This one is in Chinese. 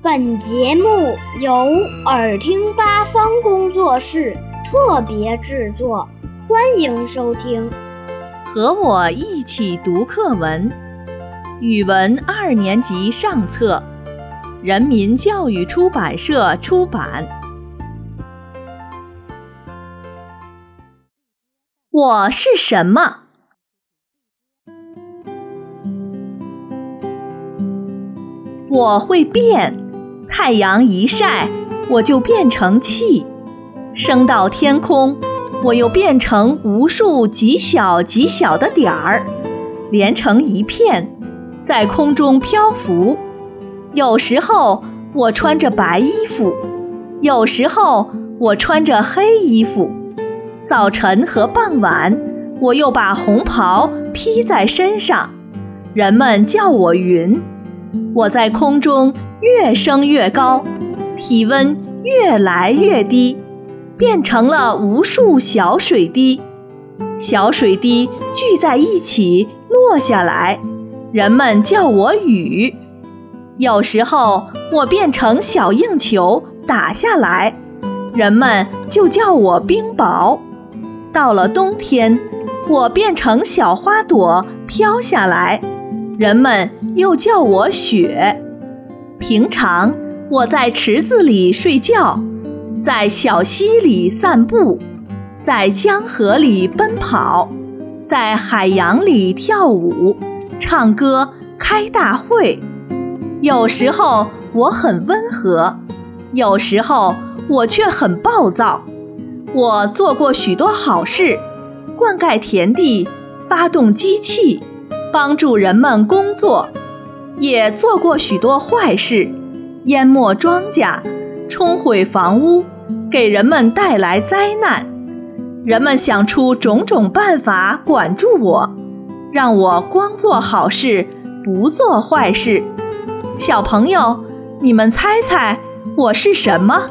本节目由耳听八方工作室特别制作，欢迎收听。和我一起读课文，语文二年级上册，人民教育出版社出版。我是什么？我会变。太阳一晒，我就变成气，升到天空，我又变成无数极小极小的点儿，连成一片，在空中漂浮。有时候我穿着白衣服，有时候我穿着黑衣服。早晨和傍晚，我又把红袍披在身上，人们叫我云。我在空中。越升越高，体温越来越低，变成了无数小水滴。小水滴聚在一起落下来，人们叫我雨。有时候我变成小硬球打下来，人们就叫我冰雹。到了冬天，我变成小花朵飘下来，人们又叫我雪。平常我在池子里睡觉，在小溪里散步，在江河里奔跑，在海洋里跳舞、唱歌、开大会。有时候我很温和，有时候我却很暴躁。我做过许多好事，灌溉田地，发动机器，帮助人们工作。也做过许多坏事，淹没庄稼，冲毁房屋，给人们带来灾难。人们想出种种办法管住我，让我光做好事，不做坏事。小朋友，你们猜猜我是什么？